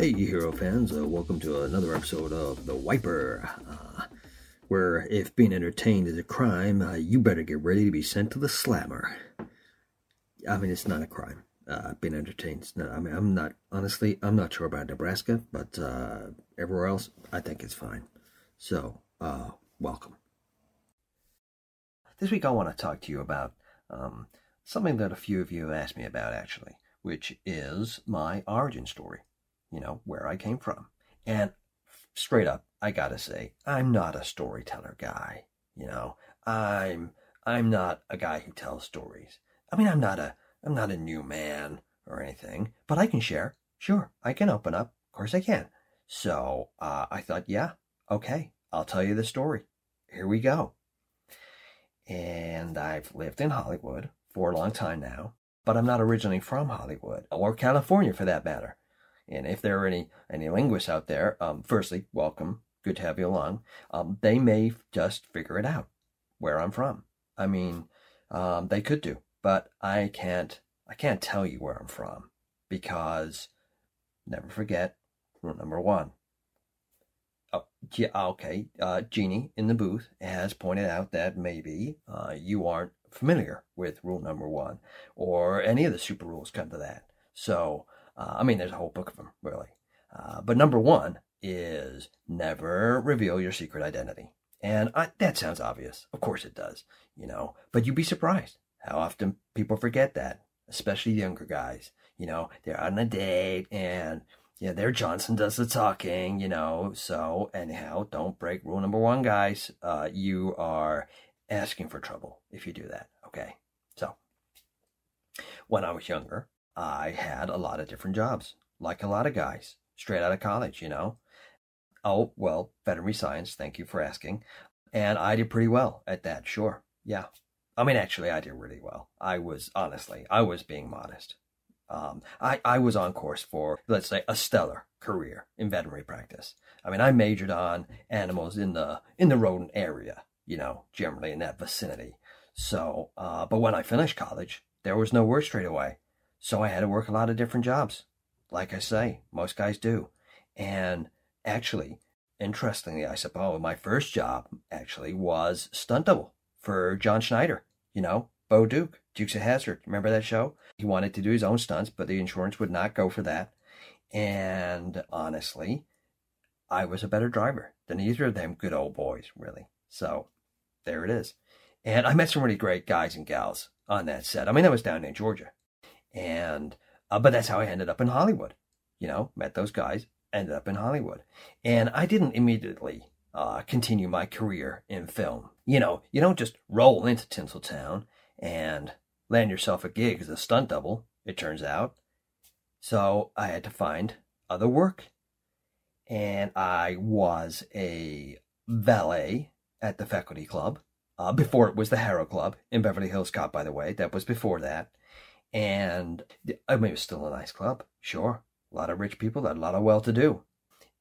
Hey, hero fans, uh, welcome to another episode of The Wiper, uh, where if being entertained is a crime, uh, you better get ready to be sent to the slammer. I mean, it's not a crime. Uh, being entertained. Not, I mean, I'm not, honestly, I'm not sure about Nebraska, but uh, everywhere else, I think it's fine. So, uh, welcome. This week, I want to talk to you about um, something that a few of you asked me about, actually, which is my origin story you know, where I came from. And straight up, I gotta say, I'm not a storyteller guy. You know, I'm I'm not a guy who tells stories. I mean, I'm not a I'm not a new man or anything, but I can share. Sure, I can open up. Of course, I can. So uh, I thought, yeah, okay, I'll tell you the story. Here we go. And I've lived in Hollywood for a long time now, but I'm not originally from Hollywood or California for that matter. And if there are any any linguists out there, um, firstly, welcome, good to have you along. Um, they may just figure it out where I'm from. I mean, um, they could do, but I can't. I can't tell you where I'm from because never forget rule number one. Oh, yeah, okay. Uh, Jeannie in the booth has pointed out that maybe uh, you aren't familiar with rule number one, or any of the super rules come to that. So uh, I mean, there's a whole book of them, really. Uh, but number one is never reveal your secret identity. And I, that sounds obvious. Of course it does, you know. But you'd be surprised how often people forget that, especially younger guys. You know, they're on a date and yeah, their Johnson does the talking, you know. So anyhow, don't break rule number one, guys. Uh, you are asking for trouble if you do that. Okay. So when I was younger, I had a lot of different jobs, like a lot of guys, straight out of college, you know. Oh, well, veterinary science, thank you for asking. And I did pretty well at that, sure. Yeah. I mean, actually, I did really well. I was, honestly, I was being modest. Um, I, I was on course for, let's say, a stellar career in veterinary practice. I mean, I majored on animals in the in the rodent area, you know, generally in that vicinity. So, uh, but when I finished college, there was no work straight away. So I had to work a lot of different jobs. Like I say, most guys do. And actually, interestingly, I suppose, my first job actually was stunt double for John Schneider, you know, Bo Duke, Dukes of Hazard. Remember that show? He wanted to do his own stunts, but the insurance would not go for that. And honestly, I was a better driver than either of them good old boys, really. So there it is. And I met some really great guys and gals on that set. I mean, that was down in Georgia. And, uh, but that's how I ended up in Hollywood. You know, met those guys, ended up in Hollywood. And I didn't immediately uh, continue my career in film. You know, you don't just roll into Tinseltown and land yourself a gig as a stunt double, it turns out. So I had to find other work. And I was a valet at the faculty club. Uh, before it was the Harrow Club in Beverly Hills Cop, by the way. That was before that. And I mean, it was still a nice club, sure. A lot of rich people, a lot of well to do.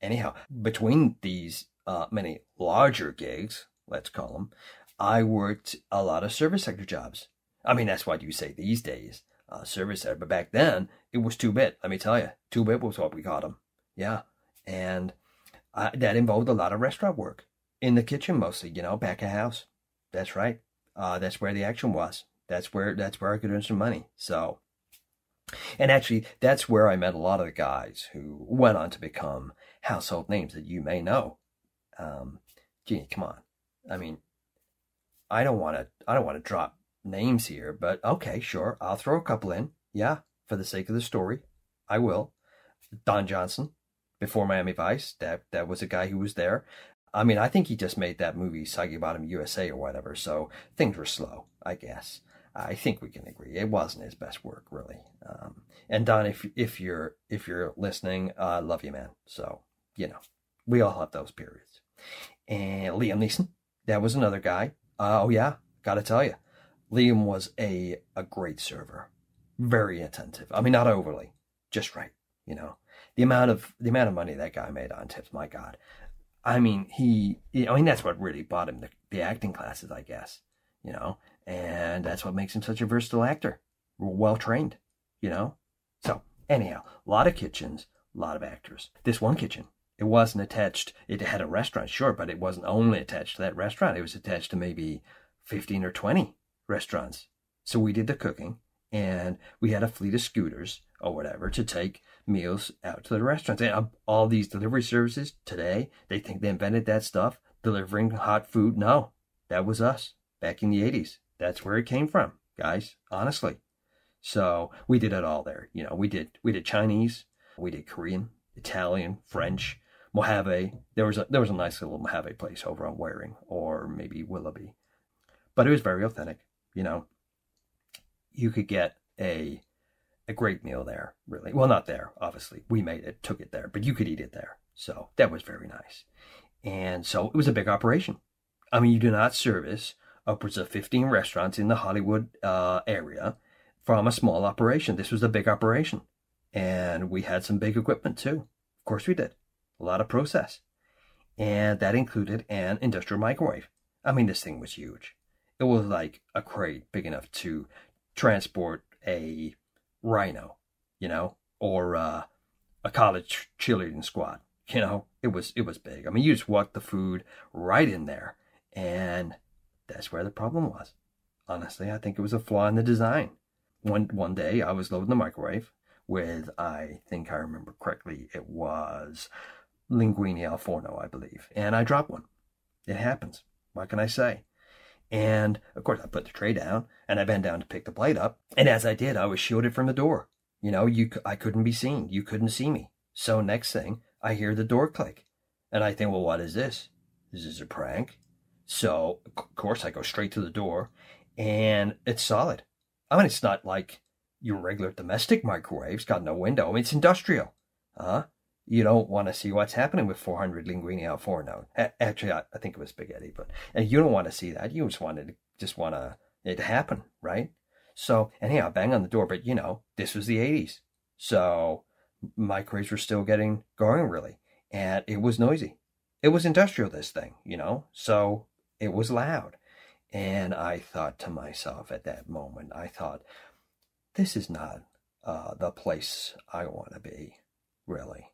Anyhow, between these uh, many larger gigs, let's call them, I worked a lot of service sector jobs. I mean, that's what you say these days, uh, service sector. But back then, it was two bit. Let me tell you, two bit was what we called them. Yeah, and that involved a lot of restaurant work in the kitchen, mostly. You know, back of house. That's right. Uh, that's where the action was that's where that's where I could earn some money. So, and actually, that's where I met a lot of the guys who went on to become household names that you may know. Um, gee, come on. I mean, I don't want to. I don't want to drop names here, but okay, sure, I'll throw a couple in. Yeah, for the sake of the story, I will. Don Johnson, before Miami Vice, that that was a guy who was there. I mean, I think he just made that movie Soggy Bottom USA or whatever, so things were slow, I guess. I think we can agree it wasn't his best work, really. Um, and Don, if if you're if you're listening, I uh, love you, man. So you know, we all have those periods. And Liam Neeson, that was another guy. Uh, oh yeah, gotta tell you, Liam was a a great server, very attentive. I mean, not overly, just right. You know, the amount of the amount of money that guy made on tips, my God. I mean, he. I mean, that's what really bought him the, the acting classes, I guess. You know, and that's what makes him such a versatile actor. Well trained, you know? So, anyhow, a lot of kitchens, a lot of actors. This one kitchen, it wasn't attached. It had a restaurant, sure, but it wasn't only attached to that restaurant. It was attached to maybe 15 or 20 restaurants. So we did the cooking and we had a fleet of scooters or whatever to take meals out to the restaurants. And uh, all these delivery services today, they think they invented that stuff, delivering hot food. No, that was us back in the 80s. That's where it came from, guys, honestly. So we did it all there. You know, we did we did Chinese, we did Korean, Italian, French, Mojave. There was a there was a nice little Mojave place over on Waring or maybe Willoughby. But it was very authentic, you know. You could get a a great meal there, really. Well, not there, obviously. We made it, took it there, but you could eat it there. So that was very nice. And so it was a big operation. I mean, you do not service upwards of 15 restaurants in the Hollywood uh, area from a small operation. This was a big operation. And we had some big equipment too. Of course we did. A lot of process. And that included an industrial microwave. I mean, this thing was huge. It was like a crate big enough to transport a rhino, you know, or uh, a college cheerleading squad. You know, it was it was big. I mean, you just walked the food right in there, and that's where the problem was. Honestly, I think it was a flaw in the design. One one day, I was loading the microwave with, I think I remember correctly, it was linguine al forno, I believe, and I dropped one. It happens. What can I say? And of course, I put the tray down and I bent down to pick the plate up. And as I did, I was shielded from the door. You know, you I couldn't be seen. You couldn't see me. So next thing, I hear the door click, and I think, well, what is this? Is this a prank? So of course, I go straight to the door, and it's solid. I mean, it's not like your regular domestic microwave. It's got no window. I mean, it's industrial. Huh? you don't want to see what's happening with 400 linguine al forno. Actually, I, I think it was spaghetti, but and you don't want to see that. You just wanted to just want to it to happen, right? So anyhow, bang on the door. But you know, this was the 80s, so microwaves were still getting going really, and it was noisy. It was industrial, this thing, you know, so it was loud. And I thought to myself at that moment, I thought, this is not uh, the place I want to be, really.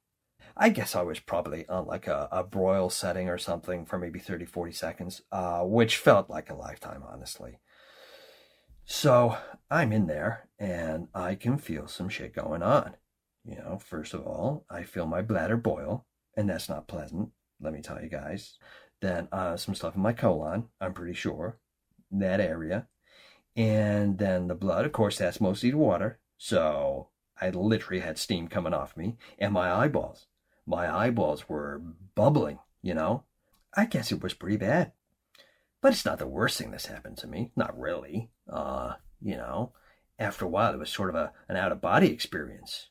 I guess I was probably on like a, a broil setting or something for maybe 30, 40 seconds, uh, which felt like a lifetime, honestly. So I'm in there and I can feel some shit going on. You know, first of all, I feel my bladder boil, and that's not pleasant, let me tell you guys. Then uh, some stuff in my colon, I'm pretty sure, that area. And then the blood, of course, that's mostly water. So I literally had steam coming off me and my eyeballs my eyeballs were bubbling, you know? I guess it was pretty bad. But it's not the worst thing that's happened to me. Not really. Uh, you know, after a while, it was sort of a, an out of body experience,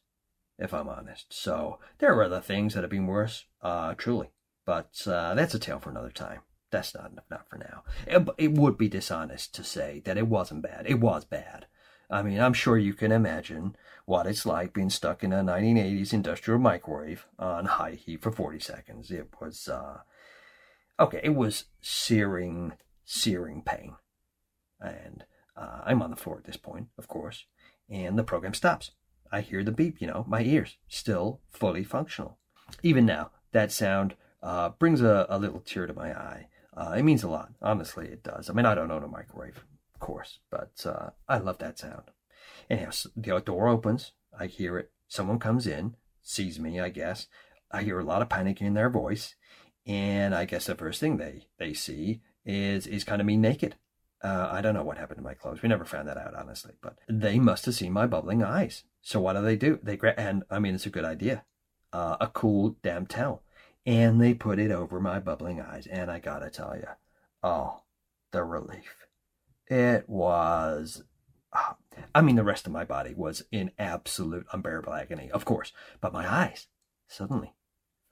if I'm honest. So there are other things that have been worse, uh, truly. But uh, that's a tale for another time. That's not not for now. It, it would be dishonest to say that it wasn't bad. It was bad. I mean, I'm sure you can imagine what it's like being stuck in a 1980s industrial microwave on high heat for 40 seconds. It was, uh, okay, it was searing, searing pain. And uh, I'm on the floor at this point, of course, and the program stops. I hear the beep, you know, my ears still fully functional. Even now, that sound uh, brings a, a, little tear to my eye. Uh, it means a lot, honestly, it does. I mean, I don't own a microwave, of course, but uh, I love that sound. Anyhow, the door opens. I hear it. Someone comes in, sees me, I guess. I hear a lot of panic in their voice. And I guess the first thing they, they see is, is kind of me naked. Uh, I don't know what happened to my clothes. We never found that out, honestly. But they must have seen my bubbling eyes. So what do they do? They grab, and I mean, it's a good idea. Uh, a cool damn towel. And they put it over my bubbling eyes. And I gotta tell you, oh, the relief. It was I mean, the rest of my body was in absolute unbearable agony, of course, but my eyes, suddenly,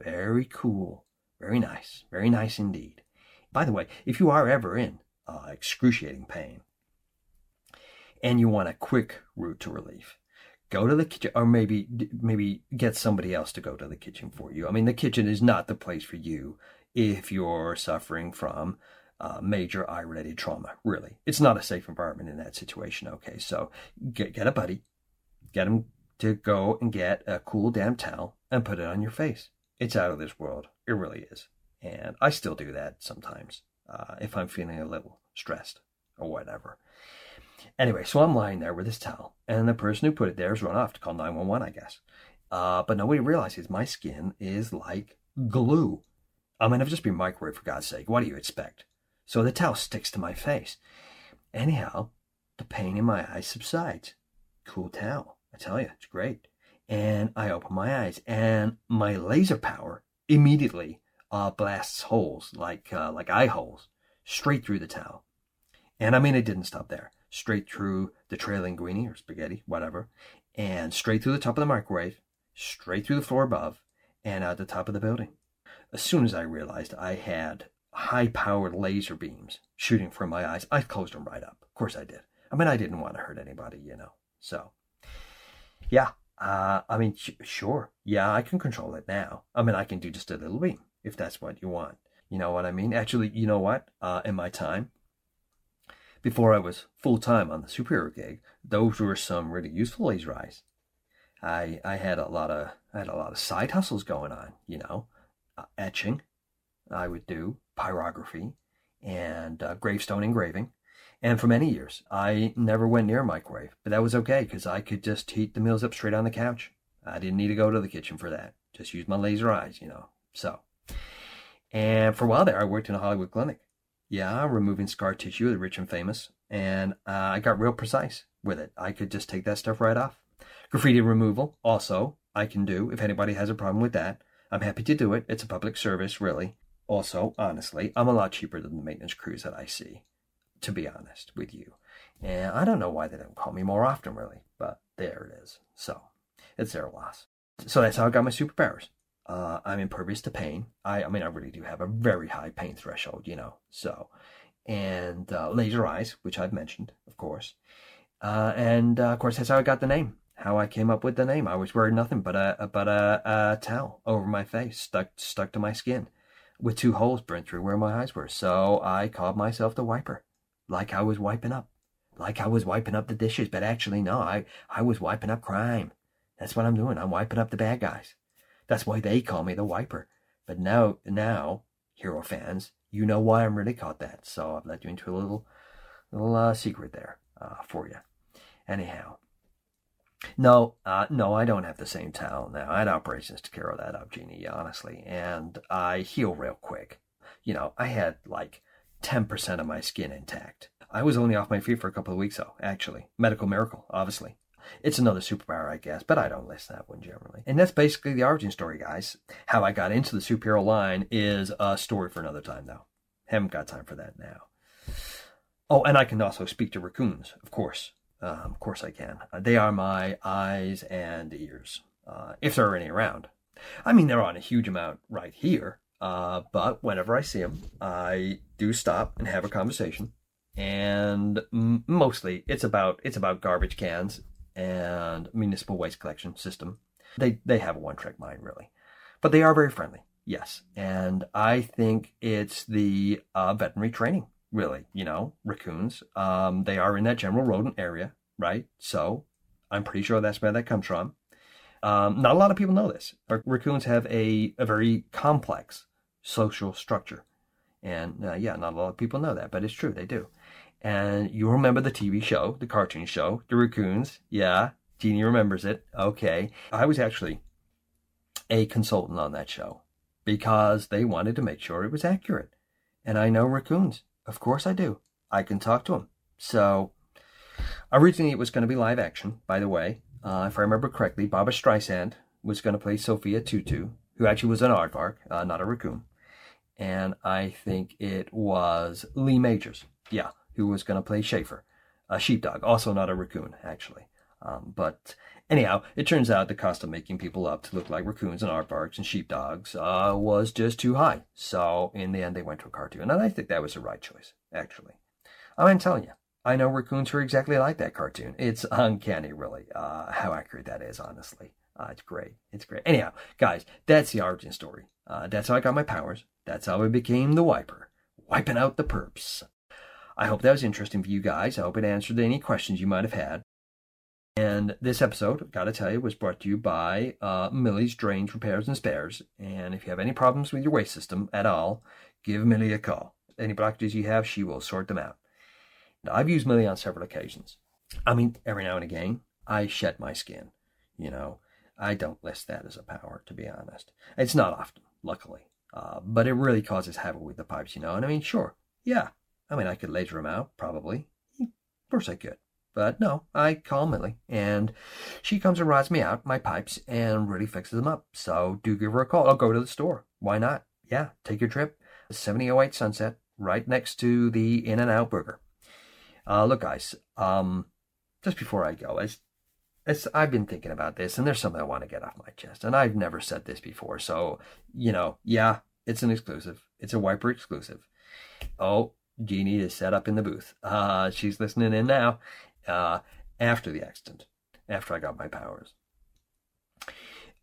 very cool, very nice, very nice indeed. By the way, if you are ever in uh, excruciating pain and you want a quick route to relief, go to the kitchen or maybe maybe get somebody else to go to the kitchen for you. I mean, the kitchen is not the place for you if you're suffering from uh, major eye related trauma, really. It's not a safe environment in that situation, okay? So get, get a buddy, get him to go and get a cool damn towel, and put it on your face. It's out of this world. It really is. And I still do that sometimes uh, if I'm feeling a little stressed or whatever. Anyway, so I'm lying there with this towel, and the person who put it there has run off to call 911, I guess. Uh, but nobody realizes my skin is like glue. I mean, I've just been microwaved for God's sake. What do you expect? So the towel sticks to my face. Anyhow, the pain in my eyes subsides. Cool towel. I tell you, it's great. And I open my eyes, and my laser power immediately uh, blasts holes like uh, like eye holes straight through the towel. And I mean, it didn't stop there. Straight through the trailing greenie or spaghetti, whatever, and straight through the top of the microwave, straight through the floor above, and out the top of the building. As soon as I realized I had high powered laser beams shooting from my eyes, I closed them right up. Of course I did. I mean, I didn't want to hurt anybody, you know. So, yeah, uh, I mean, sh- sure. Yeah, I can control it now. I mean, I can do just a little beam if that's what you want. You know what I mean? Actually, you know what? Uh, in my time, before I was full time on the superhero gig, those were some really useful laser eyes. I I had a lot of I had a lot of side hustles going on. You know, uh, etching, I would do pyrography, and uh, gravestone engraving. And for many years, I never went near a microwave, but that was okay because I could just heat the meals up straight on the couch. I didn't need to go to the kitchen for that. Just use my laser eyes, you know. So, and for a while there, I worked in a Hollywood clinic. Yeah, removing scar tissue, the rich and famous. And uh, I got real precise with it. I could just take that stuff right off. Graffiti removal, also, I can do if anybody has a problem with that. I'm happy to do it. It's a public service, really. Also, honestly, I'm a lot cheaper than the maintenance crews that I see, to be honest with you. And I don't know why they don't call me more often, really, but there it is. So, it's their loss. So that's how I got my superpowers. Uh, I'm impervious to pain. I, I mean, I really do have a very high pain threshold, you know. So, and uh, laser eyes, which I've mentioned, of course. Uh, and uh, of course, that's how I got the name. How I came up with the name. I was wearing nothing but a but a, a towel over my face, stuck stuck to my skin, with two holes burnt through where my eyes were. So I called myself the wiper, like I was wiping up, like I was wiping up the dishes. But actually, no, I I was wiping up crime. That's what I'm doing. I'm wiping up the bad guys. That's why they call me the wiper. But now, now, hero fans, you know why I'm really called that. So I've let you into a little, little uh, secret there uh, for you. Anyhow, no, uh, no, I don't have the same talent now. I had operations to carry that up, Jeannie, honestly, and I heal real quick. You know, I had like 10% of my skin intact. I was only off my feet for a couple of weeks, though, actually. Medical miracle, obviously. It's another superpower, I guess, but I don't list that one generally. And that's basically the origin story, guys. How I got into the superhero line is a story for another time, though. Haven't got time for that now. Oh, and I can also speak to raccoons, of course. Uh, of course I can. Uh, they are my eyes and ears, uh, if there are any around. I mean, there aren't a huge amount right here, uh, but whenever I see them, I do stop and have a conversation. And mostly, it's about it's about garbage cans and municipal waste collection system. They they have a one track mind really, but they are very friendly. Yes, and I think it's the uh, veterinary training really. You know, raccoons. Um, they are in that general rodent area, right? So I'm pretty sure that's where that comes from. Um, not a lot of people know this, but raccoons have a, a very complex social structure. And uh, yeah, not a lot of people know that, but it's true, they do. And you remember the TV show, the cartoon show, The Raccoons. Yeah, Jeannie remembers it. Okay. I was actually a consultant on that show because they wanted to make sure it was accurate. And I know raccoons. Of course I do. I can talk to them. So originally it was going to be live action, by the way. Uh, if I remember correctly, Barbra Streisand was going to play Sophia Tutu, who actually was an aardvark, uh, not a raccoon. And I think it was Lee Majors. Yeah who was going to play Schaeffer, a sheepdog, also not a raccoon, actually. Um, but anyhow, it turns out the cost of making people up to look like raccoons and aardvarks and sheepdogs uh, was just too high. So in the end, they went to a cartoon, and I think that was the right choice, actually. I'm telling you, I know raccoons are exactly like that cartoon. It's uncanny, really, uh, how accurate that is, honestly. Uh, it's great. It's great. Anyhow, guys, that's the origin story. Uh, that's how I got my powers. That's how I became the wiper, wiping out the perps. I hope that was interesting for you guys. I hope it answered any questions you might have had. And this episode, I've gotta tell you, was brought to you by uh, Millie's Drains, Repairs, and Spares. And if you have any problems with your waste system at all, give Millie a call. Any blockages you have, she will sort them out. And I've used Millie on several occasions. I mean, every now and again, I shed my skin. You know, I don't list that as a power, to be honest. It's not often, luckily. Uh, but it really causes havoc with the pipes, you know. And I mean, sure, yeah. I mean, I could laser them out, probably. Of course I could. But no, I call Millie, and she comes and rods me out my pipes and really fixes them up. So do give her a call. I'll go to the store. Why not? Yeah, take your trip. 7008 Sunset, right next to the In and Out Burger. Uh, look, guys, um, just before I go, as, as I've been thinking about this, and there's something I want to get off my chest, and I've never said this before, so you know, yeah, it's an exclusive. It's a wiper exclusive. Oh, Jeannie is set up in the booth. Uh, she's listening in now, uh, after the accident, after I got my powers.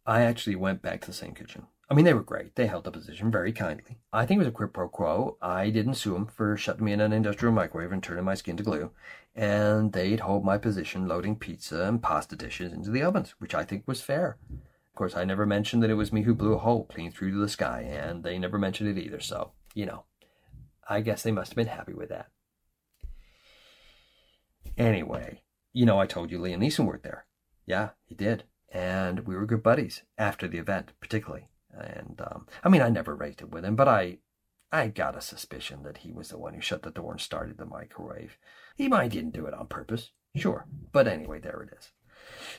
I actually went back to the same kitchen. I mean, they were great. They held the position very kindly. I think it was a quid pro quo. I didn't sue them for shutting me in an industrial microwave and turning my skin to glue. And they'd hold my position loading pizza and pasta dishes into the ovens, which I think was fair. Of course, I never mentioned that it was me who blew a hole clean through to the sky, and they never mentioned it either. So, you know, I guess they must have been happy with that. Anyway, you know, I told you Liam Neeson worked there. Yeah, he did. And we were good buddies after the event, particularly. And um, I mean, I never raised it with him, but I, I got a suspicion that he was the one who shut the door and started the microwave. He might didn't do it on purpose, sure, but anyway, there it is.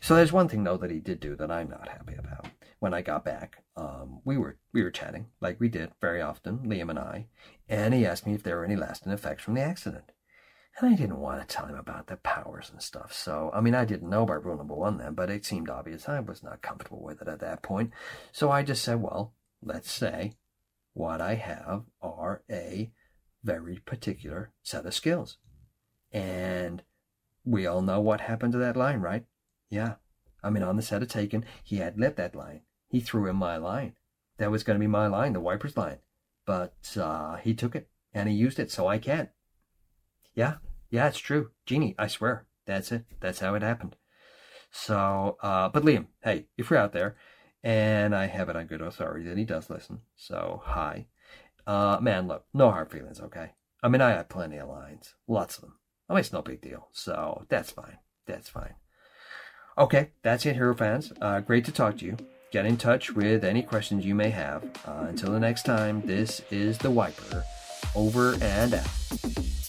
So there's one thing though that he did do that I'm not happy about. When I got back, um, we were we were chatting like we did very often, Liam and I, and he asked me if there were any lasting effects from the accident. And I didn't want to tell him about the powers and stuff. So, I mean, I didn't know about rule number one then, but it seemed obvious. I was not comfortable with it at that point. So I just said, well, let's say what I have are a very particular set of skills. And we all know what happened to that line, right? Yeah. I mean, on the set of Taken, he had lit that line. He threw in my line. That was going to be my line, the Wipers line. But uh, he took it and he used it, so I can't. Yeah, yeah, it's true. Jeannie, I swear. That's it. That's how it happened. So, uh, but Liam, hey, if you're out there, and I have it on good authority that he does listen, so hi. Uh, man, look, no hard feelings, okay? I mean, I have plenty of lines, lots of them. I mean, it's no big deal, so that's fine. That's fine. Okay, that's it, Hero fans. Uh, great to talk to you. Get in touch with any questions you may have. Uh, until the next time, this is the Wiper. Over and out.